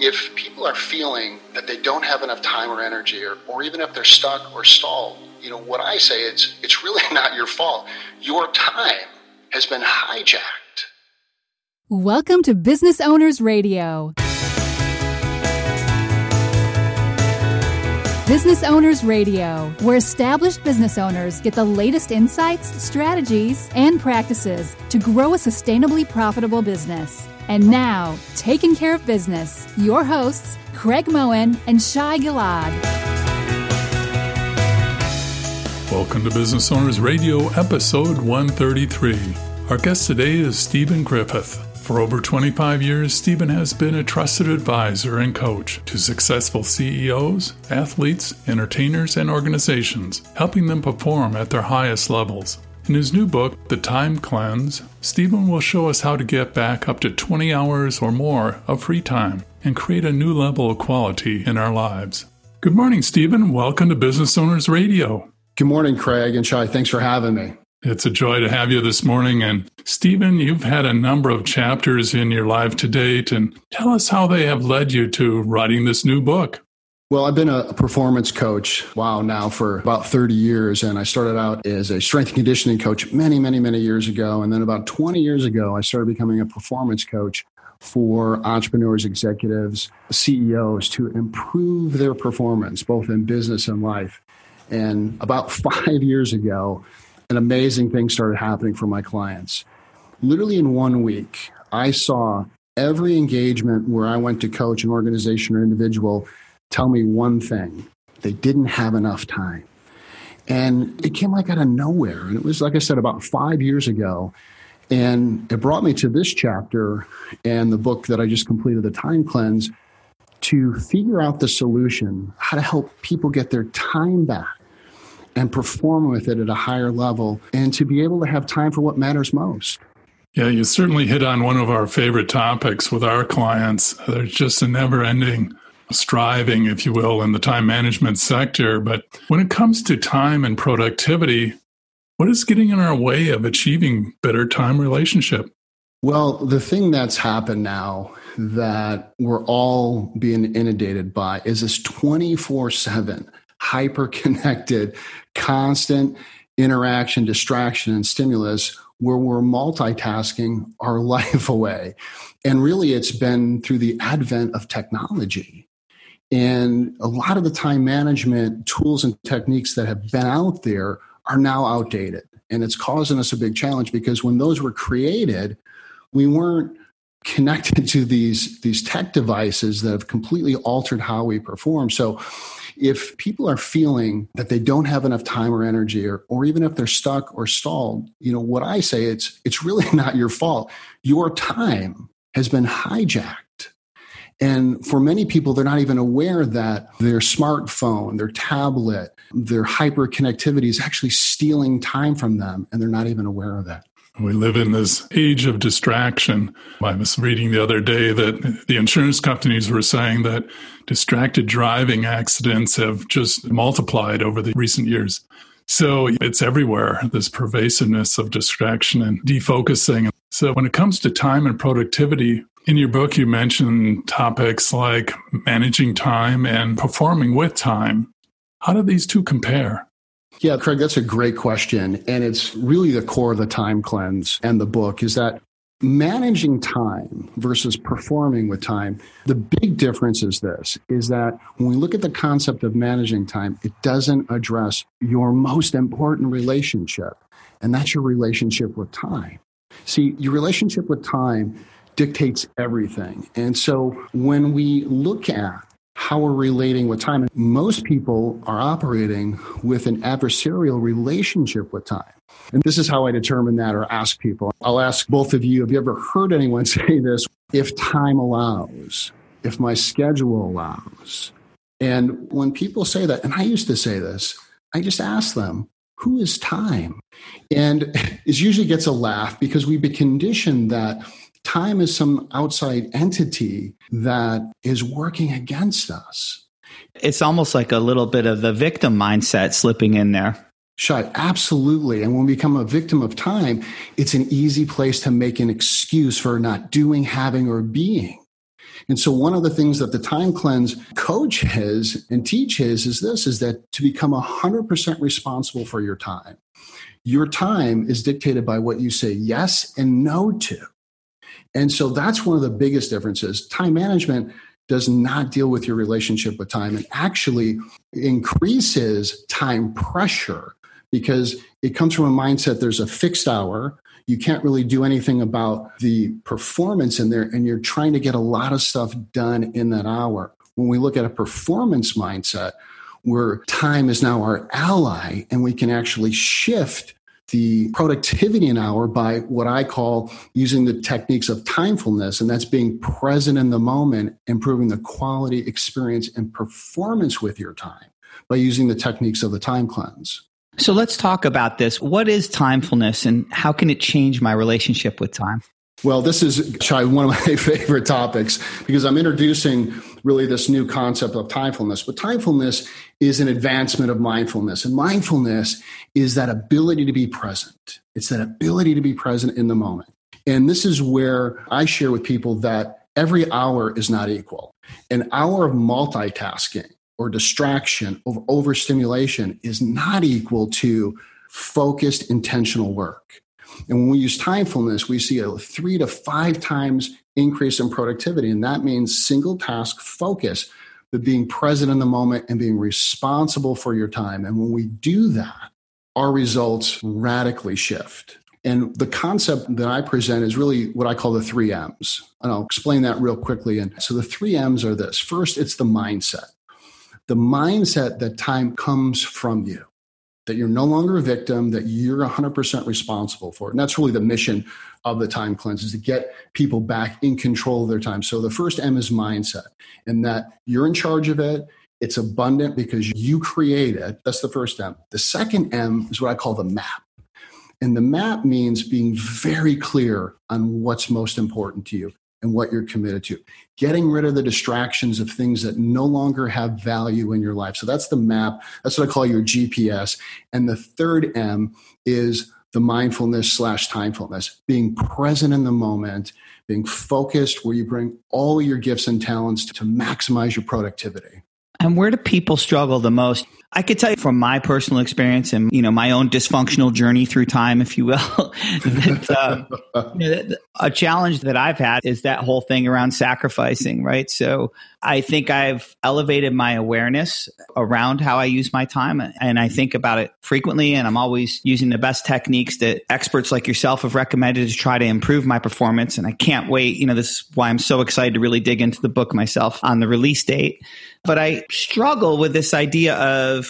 if people are feeling that they don't have enough time or energy, or, or even if they're stuck or stalled, you know, what I say it's it's really not your fault. Your time has been hijacked. Welcome to Business Owners Radio. Business Owners Radio, where established business owners get the latest insights, strategies, and practices to grow a sustainably profitable business. And now, taking care of business, your hosts, Craig Moen and Shai Gilad. Welcome to Business Owners Radio, episode 133. Our guest today is Stephen Griffith. For over 25 years, Stephen has been a trusted advisor and coach to successful CEOs, athletes, entertainers, and organizations, helping them perform at their highest levels. In his new book, The Time Cleanse, Stephen will show us how to get back up to 20 hours or more of free time and create a new level of quality in our lives. Good morning, Stephen. Welcome to Business Owners Radio. Good morning, Craig and Shai. Thanks for having me. It's a joy to have you this morning. And Stephen, you've had a number of chapters in your life to date, and tell us how they have led you to writing this new book. Well, I've been a performance coach, wow, now for about 30 years. And I started out as a strength and conditioning coach many, many, many years ago. And then about 20 years ago, I started becoming a performance coach for entrepreneurs, executives, CEOs to improve their performance, both in business and life. And about five years ago, an amazing thing started happening for my clients. Literally in one week, I saw every engagement where I went to coach an organization or individual tell me one thing they didn't have enough time. And it came like out of nowhere. And it was, like I said, about five years ago. And it brought me to this chapter and the book that I just completed, The Time Cleanse, to figure out the solution, how to help people get their time back and perform with it at a higher level and to be able to have time for what matters most. Yeah, you certainly hit on one of our favorite topics with our clients. There's just a never ending striving, if you will, in the time management sector. But when it comes to time and productivity, what is getting in our way of achieving better time relationship? Well, the thing that's happened now that we're all being inundated by is this 24 7 hyper connected, constant interaction, distraction, and stimulus where we're multitasking our life away. And really, it's been through the advent of technology. And a lot of the time management tools and techniques that have been out there are now outdated. And it's causing us a big challenge because when those were created, we weren't connected to these, these tech devices that have completely altered how we perform. So if people are feeling that they don't have enough time or energy or, or even if they're stuck or stalled, you know, what I say it's it's really not your fault. Your time has been hijacked and for many people, they're not even aware that their smartphone, their tablet, their hyperconnectivity is actually stealing time from them, and they're not even aware of that. We live in this age of distraction. I was reading the other day that the insurance companies were saying that distracted driving accidents have just multiplied over the recent years. So it's everywhere, this pervasiveness of distraction and defocusing. So when it comes to time and productivity, in your book, you mentioned topics like managing time and performing with time. How do these two compare? Yeah, Craig, that's a great question. And it's really the core of the time cleanse and the book is that managing time versus performing with time the big difference is this is that when we look at the concept of managing time it doesn't address your most important relationship and that's your relationship with time see your relationship with time dictates everything. And so when we look at how we're relating with time, most people are operating with an adversarial relationship with time. And this is how I determine that or ask people. I'll ask both of you have you ever heard anyone say this? If time allows, if my schedule allows. And when people say that, and I used to say this, I just ask them, who is time? And it usually gets a laugh because we've been conditioned that time is some outside entity that is working against us. It's almost like a little bit of the victim mindset slipping in there. Shai, absolutely. And when we become a victim of time, it's an easy place to make an excuse for not doing, having, or being. And so one of the things that the time cleanse coaches and teaches is this is that to become 100% responsible for your time. Your time is dictated by what you say yes and no to. And so that's one of the biggest differences. Time management does not deal with your relationship with time. And actually increases time pressure because it comes from a mindset there's a fixed hour. You can't really do anything about the performance in there and you're trying to get a lot of stuff done in that hour. When we look at a performance mindset where time is now our ally and we can actually shift the productivity an hour by what I call using the techniques of timefulness, and that's being present in the moment, improving the quality, experience, and performance with your time by using the techniques of the time cleanse. So let's talk about this. What is timefulness and how can it change my relationship with time? Well, this is one of my favorite topics because I'm introducing really this new concept of timefulness. But timefulness is an advancement of mindfulness. And mindfulness is that ability to be present. It's that ability to be present in the moment. And this is where I share with people that every hour is not equal. An hour of multitasking or distraction or overstimulation is not equal to focused intentional work. And when we use timefulness, we see a three to five times increase in productivity. And that means single task focus, but being present in the moment and being responsible for your time. And when we do that, our results radically shift. And the concept that I present is really what I call the three M's. And I'll explain that real quickly. And so the three M's are this first, it's the mindset. The mindset that time comes from you that you're no longer a victim, that you're 100% responsible for it. And that's really the mission of the time cleanse is to get people back in control of their time. So the first M is mindset, and that you're in charge of it. It's abundant because you create it. That's the first M. The second M is what I call the map. And the map means being very clear on what's most important to you and what you're committed to. Getting rid of the distractions of things that no longer have value in your life. So that's the map. That's what I call your GPS. And the third M is the mindfulness slash timefulness, being present in the moment, being focused where you bring all your gifts and talents to maximize your productivity. And where do people struggle the most? I could tell you from my personal experience and you know my own dysfunctional journey through time, if you will, that, um, you know, a challenge that I've had is that whole thing around sacrificing, right? So I think I've elevated my awareness around how I use my time, and I think about it frequently. And I'm always using the best techniques that experts like yourself have recommended to try to improve my performance. And I can't wait. You know, this is why I'm so excited to really dig into the book myself on the release date. But I struggle with this idea of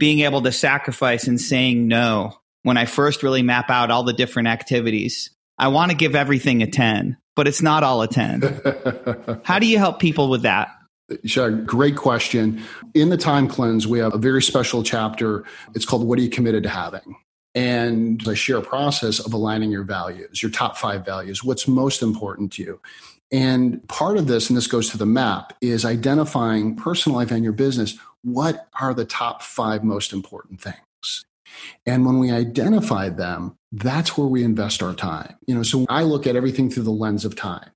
being able to sacrifice and saying no when I first really map out all the different activities. I want to give everything a 10, but it's not all a 10. How do you help people with that? Sure, great question. In the time cleanse, we have a very special chapter. It's called What Are You Committed to Having? And I share a process of aligning your values, your top five values, what's most important to you. And part of this, and this goes to the map, is identifying personal life and your business. What are the top five most important things? And when we identify them, that's where we invest our time. You know, so I look at everything through the lens of time.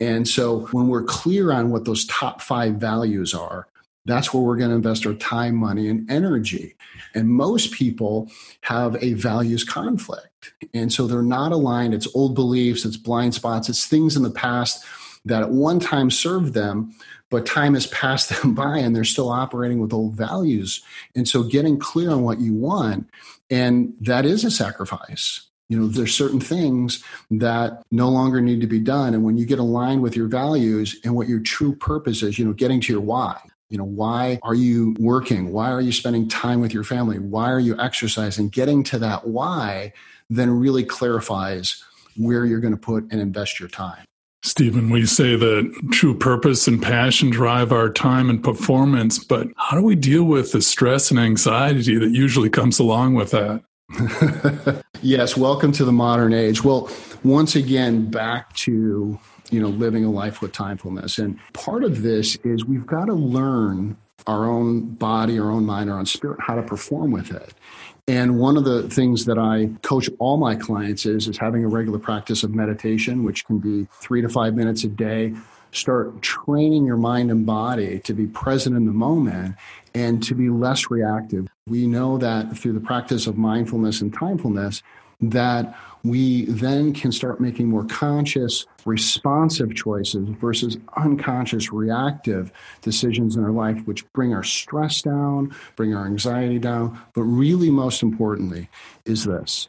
And so when we're clear on what those top five values are, that's where we're going to invest our time, money, and energy. And most people have a values conflict. And so they're not aligned. It's old beliefs, it's blind spots, it's things in the past that at one time served them, but time has passed them by and they're still operating with old values. And so getting clear on what you want, and that is a sacrifice. You know, there's certain things that no longer need to be done. And when you get aligned with your values and what your true purpose is, you know, getting to your why, you know, why are you working? Why are you spending time with your family? Why are you exercising? Getting to that why then really clarifies where you're going to put and invest your time. Stephen, we say that true purpose and passion drive our time and performance, but how do we deal with the stress and anxiety that usually comes along with that? yes, welcome to the modern age. Well, once again, back to you know living a life with timefulness, and part of this is we've got to learn our own body, our own mind, our own spirit, how to perform with it. And one of the things that I coach all my clients is is having a regular practice of meditation, which can be three to five minutes a day, start training your mind and body to be present in the moment and to be less reactive. We know that through the practice of mindfulness and timefulness, that we then can start making more conscious, responsive choices versus unconscious, reactive decisions in our life, which bring our stress down, bring our anxiety down. But really, most importantly, is this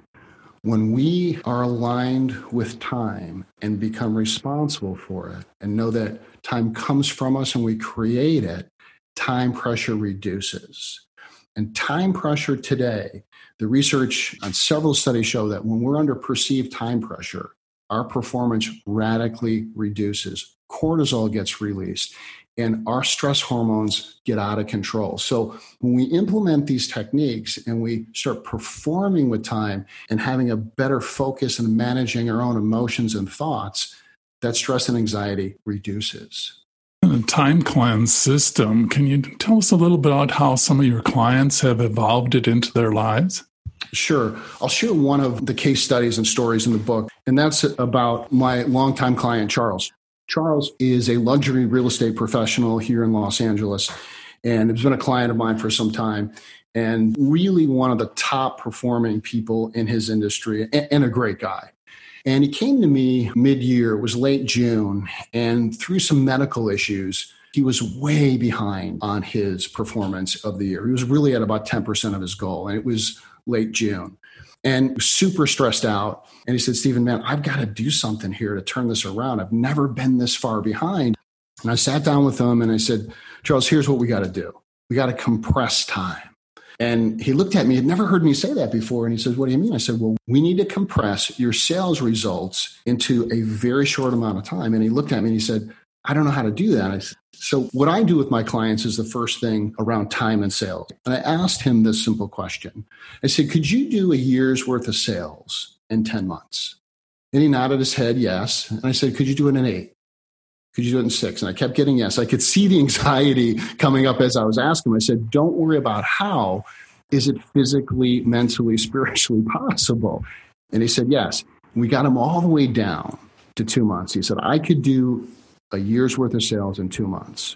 when we are aligned with time and become responsible for it and know that time comes from us and we create it, time pressure reduces. And time pressure today, the research on several studies show that when we're under perceived time pressure, our performance radically reduces. Cortisol gets released and our stress hormones get out of control. So when we implement these techniques and we start performing with time and having a better focus and managing our own emotions and thoughts, that stress and anxiety reduces the time cleanse system. Can you tell us a little bit about how some of your clients have evolved it into their lives? Sure. I'll share one of the case studies and stories in the book, and that's about my longtime client, Charles. Charles is a luxury real estate professional here in Los Angeles and has been a client of mine for some time and really one of the top performing people in his industry and a great guy. And he came to me mid year, it was late June, and through some medical issues, he was way behind on his performance of the year. He was really at about 10% of his goal, and it was late June. And super stressed out. And he said, Stephen, man, I've got to do something here to turn this around. I've never been this far behind. And I sat down with him and I said, Charles, here's what we got to do. We got to compress time. And he looked at me, he had never heard me say that before. And he says, What do you mean? I said, Well, we need to compress your sales results into a very short amount of time. And he looked at me and he said, I don't know how to do that. Said, so, what I do with my clients is the first thing around time and sales. And I asked him this simple question I said, Could you do a year's worth of sales in 10 months? And he nodded his head, yes. And I said, Could you do it in eight? Could you do it in six? And I kept getting yes. I could see the anxiety coming up as I was asking him. I said, Don't worry about how. Is it physically, mentally, spiritually possible? And he said, Yes. We got him all the way down to two months. He said, I could do a year's worth of sales in two months.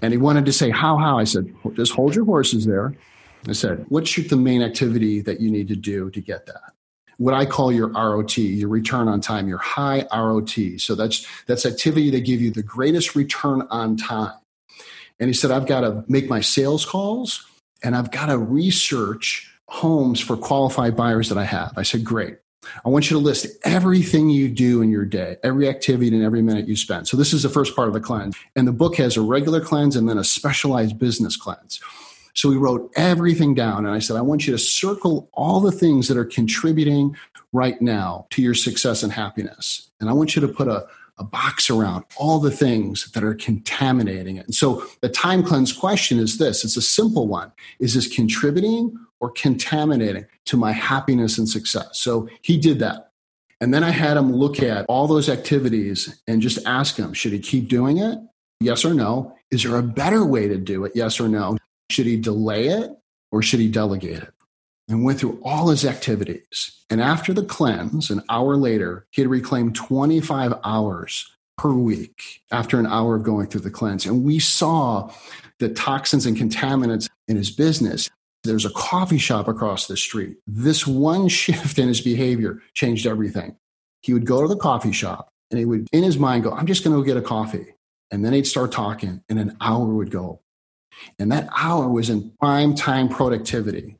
And he wanted to say, How, how? I said, Just hold your horses there. I said, What's the main activity that you need to do to get that? What I call your ROT, your return on time, your high ROT. So that's that's activity that give you the greatest return on time. And he said, I've got to make my sales calls and I've got to research homes for qualified buyers that I have. I said, Great. I want you to list everything you do in your day, every activity and every minute you spend. So this is the first part of the cleanse. And the book has a regular cleanse and then a specialized business cleanse. So we wrote everything down. And I said, I want you to circle all the things that are contributing right now to your success and happiness. And I want you to put a, a box around all the things that are contaminating it. And so the time cleanse question is this it's a simple one Is this contributing or contaminating to my happiness and success? So he did that. And then I had him look at all those activities and just ask him, should he keep doing it? Yes or no? Is there a better way to do it? Yes or no? Should he delay it or should he delegate it? And went through all his activities. And after the cleanse, an hour later, he had reclaimed 25 hours per week after an hour of going through the cleanse. And we saw the toxins and contaminants in his business. There's a coffee shop across the street. This one shift in his behavior changed everything. He would go to the coffee shop and he would, in his mind, go, I'm just going to go get a coffee. And then he'd start talking, and an hour would go. And that hour was in prime time productivity.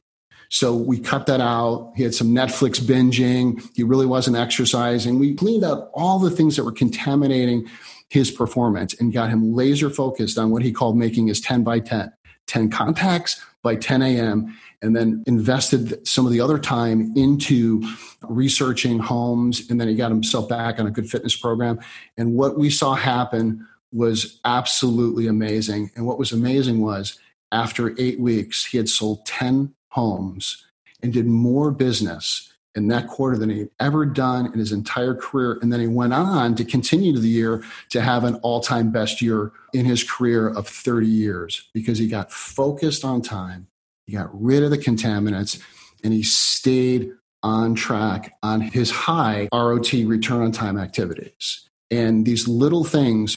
So we cut that out. He had some Netflix binging. He really wasn't exercising. We cleaned out all the things that were contaminating his performance and got him laser focused on what he called making his 10 by 10, 10 contacts by 10 a.m. And then invested some of the other time into researching homes. And then he got himself back on a good fitness program. And what we saw happen was absolutely amazing. And what was amazing was after eight weeks, he had sold 10 homes and did more business in that quarter than he'd ever done in his entire career. And then he went on to continue to the year to have an all time best year in his career of 30 years because he got focused on time, he got rid of the contaminants, and he stayed on track on his high ROT return on time activities. And these little things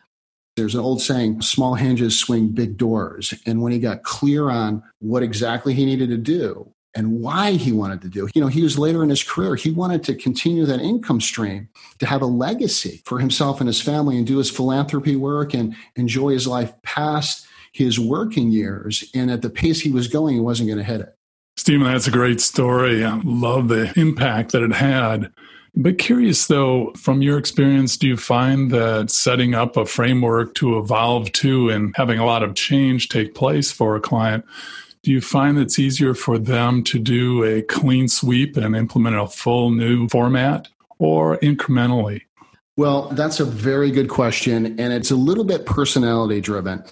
There's an old saying, small hinges swing big doors. And when he got clear on what exactly he needed to do and why he wanted to do, you know, he was later in his career, he wanted to continue that income stream, to have a legacy for himself and his family and do his philanthropy work and enjoy his life past his working years. And at the pace he was going, he wasn't going to hit it. Stephen, that's a great story. I love the impact that it had. But curious though, from your experience, do you find that setting up a framework to evolve to and having a lot of change take place for a client, do you find it's easier for them to do a clean sweep and implement a full new format or incrementally? Well, that's a very good question. And it's a little bit personality driven.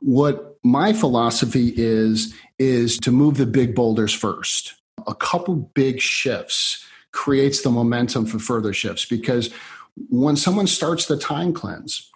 What my philosophy is, is to move the big boulders first. A couple big shifts creates the momentum for further shifts because when someone starts the time cleanse,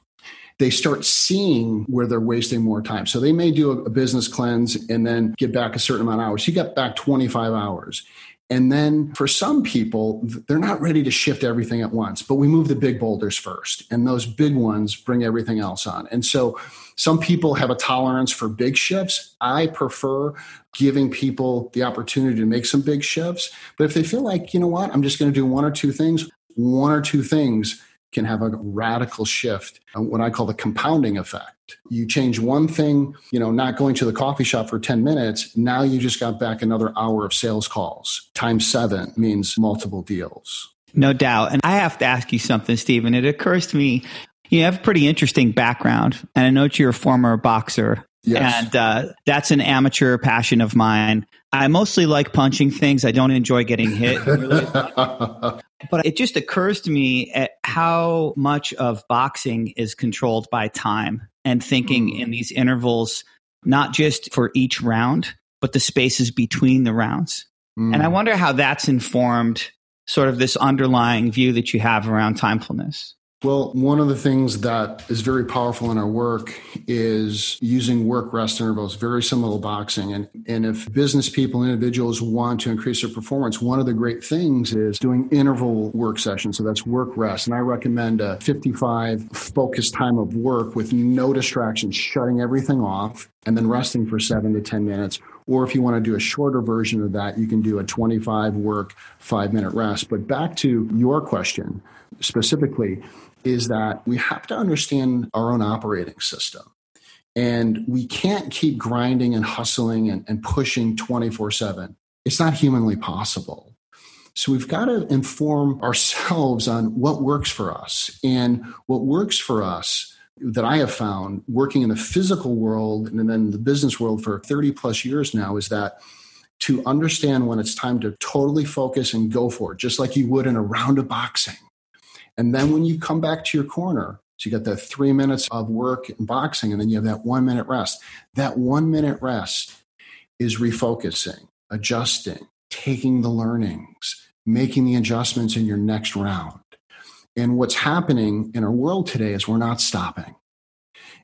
they start seeing where they're wasting more time. So they may do a, business cleanse and then get back a certain amount of hours. You get back 25 hours. And then for some people, they're not ready to shift everything at once, but we move the big boulders first. And those big ones bring everything else on. And so some people have a tolerance for big shifts. I prefer giving people the opportunity to make some big shifts. But if they feel like, you know what, I'm just going to do one or two things, one or two things can have a radical shift, uh, what I call the compounding effect. You change one thing, you know, not going to the coffee shop for 10 minutes, now you just got back another hour of sales calls. Times seven means multiple deals. No doubt. And I have to ask you something, Stephen. It occurs to me you have a pretty interesting background, and I know you're a former boxer. Yes. And uh, that's an amateur passion of mine. I mostly like punching things. I don't enjoy getting hit. but it just occurs to me at how much of boxing is controlled by time and thinking in these intervals, not just for each round, but the spaces between the rounds. Mm. And I wonder how that's informed sort of this underlying view that you have around timefulness. Well, one of the things that is very powerful in our work is using work rest intervals, very similar to boxing. And, and if business people, individuals want to increase their performance, one of the great things is doing interval work sessions. So that's work rest. And I recommend a 55 focused time of work with no distractions, shutting everything off and then resting for seven to 10 minutes. Or if you want to do a shorter version of that, you can do a 25 work, five minute rest. But back to your question specifically, is that we have to understand our own operating system. And we can't keep grinding and hustling and, and pushing 24 7. It's not humanly possible. So we've got to inform ourselves on what works for us. And what works for us that I have found working in the physical world and then the business world for 30 plus years now is that to understand when it's time to totally focus and go for it, just like you would in a round of boxing. And then when you come back to your corner, so you got that three minutes of work and boxing, and then you have that one minute rest. That one minute rest is refocusing, adjusting, taking the learnings, making the adjustments in your next round. And what's happening in our world today is we're not stopping.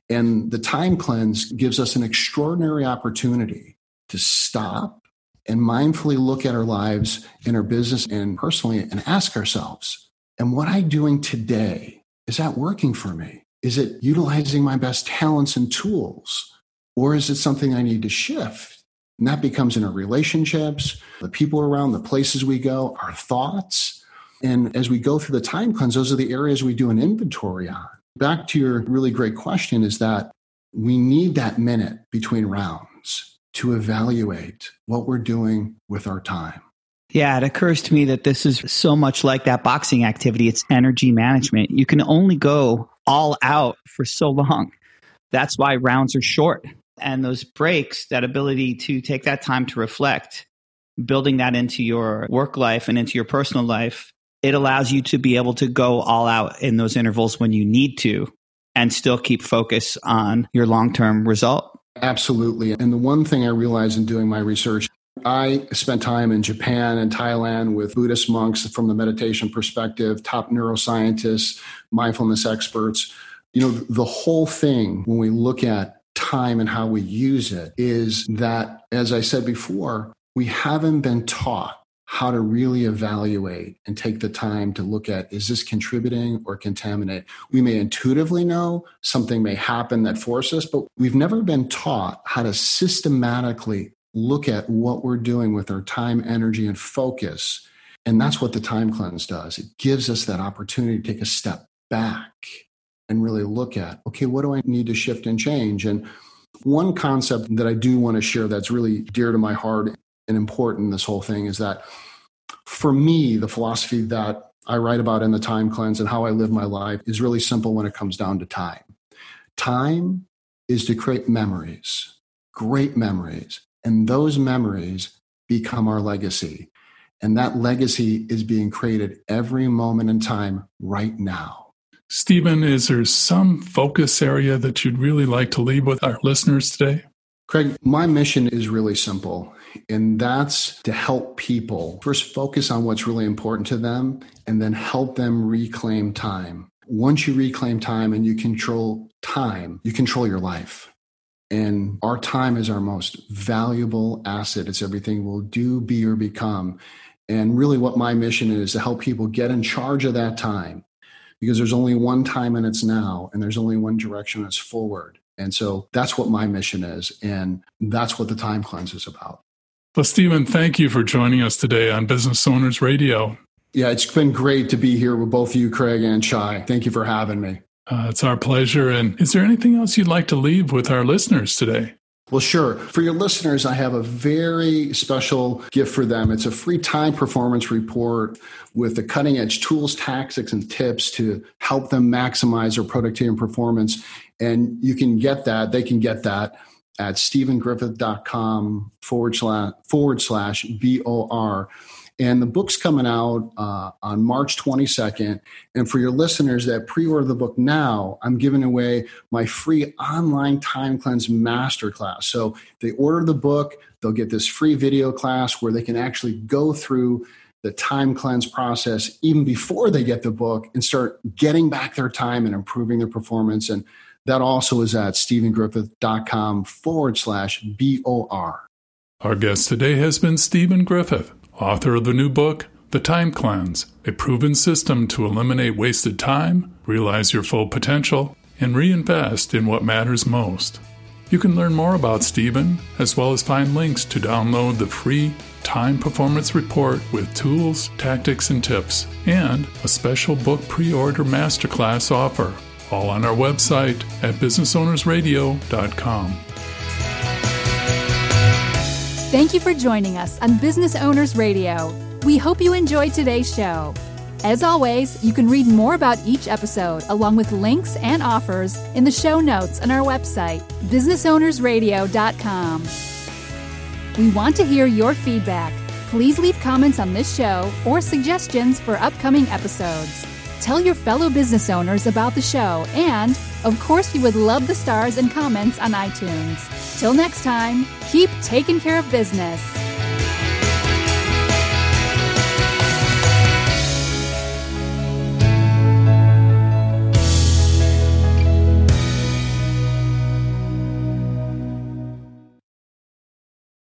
And the time cleanse gives us an extraordinary opportunity to stop and mindfully look at our lives in our business and personally and ask ourselves, and what I'm doing today, is that working for me? Is it utilizing my best talents and tools? Or is it something I need to shift? And that becomes in our relationships, the people around, the places we go, our thoughts. And as we go through the time cleanse, those are the areas we do an inventory on. Back to your really great question is that we need that minute between rounds to evaluate what we're doing with our time. Yeah, it occurs to me that this is so much like that boxing activity. It's energy management. You can only go all out for so long. That's why rounds are short. And those breaks, that ability to take that time to reflect, building that into your work life and into your personal life, it allows you to be able to go all out in those intervals when you need to and still keep focus on your long term result. Absolutely. And the one thing I realized in doing my research I spent time in Japan and Thailand with Buddhist monks from the meditation perspective, top neuroscientists, mindfulness experts. You know, the whole thing, when we look at time and how we use it, is that, as I said before, we haven't been taught how to really evaluate and take the time to look at is this contributing or contaminate? We may intuitively know something may happen that forces us, but we've never been taught how to systematically look at what we're doing with our time, energy, and focus. And that's what the time cleanse does. It gives us that opportunity to take a step back and really look at okay, what do I need to shift and change? And one concept that I do want to share that's really dear to my heart and important this whole thing is that for me, the philosophy that I write about in the time cleanse and how I live my life is really simple when it comes down to time. Time is to create memories, great memories, and those memories become our legacy. And that legacy is being created every moment in time right now. Stephen, is there some focus area that you'd really like to leave with our listeners today? Craig, my mission is really simple, and that's to help people first focus on what's really important to them and then help them reclaim time. Once you reclaim time and you control time, you control your life. And our time is our most valuable asset. It's everything we'll do, be, or become. And really, what my mission is to help people get in charge of that time because there's only one time and it's now, and there's only one direction and it's forward. And so that's what my mission is. And that's what the time cleanse is about. Well, Stephen, thank you for joining us today on Business Owners Radio. Yeah, it's been great to be here with both you, Craig and Shai. Thank you for having me. Uh, it's our pleasure. And is there anything else you'd like to leave with our listeners today? Well, sure. For your listeners, I have a very special gift for them. It's a free time performance report with the cutting edge tools, tactics, and tips to help them maximize their productivity and performance. And you can get that, they can get that at stephengriffith.com forward slash forward slash BOR. And the book's coming out uh, on March 22nd. And for your listeners that pre order the book now, I'm giving away my free online time cleanse masterclass. So they order the book, they'll get this free video class where they can actually go through the time cleanse process even before they get the book and start getting back their time and improving their performance. And that also is at stephengriffith.com forward slash BOR. Our guest today has been Stephen Griffith author of the new book, The Time Cleanse A Proven System to Eliminate Wasted Time, Realize Your Full Potential, and Reinvest in What Matters Most. You can learn more about Stephen, as well as find links to download the free Time Performance Report with tools, tactics, and tips, and a special book pre order masterclass offer, all on our website at businessownersradio.com. Thank you for joining us on Business Owners Radio. We hope you enjoyed today's show. As always, you can read more about each episode along with links and offers in the show notes on our website, businessownersradio.com. We want to hear your feedback. Please leave comments on this show or suggestions for upcoming episodes. Tell your fellow business owners about the show, and, of course, we would love the stars and comments on iTunes. Till next time, keep taking care of business.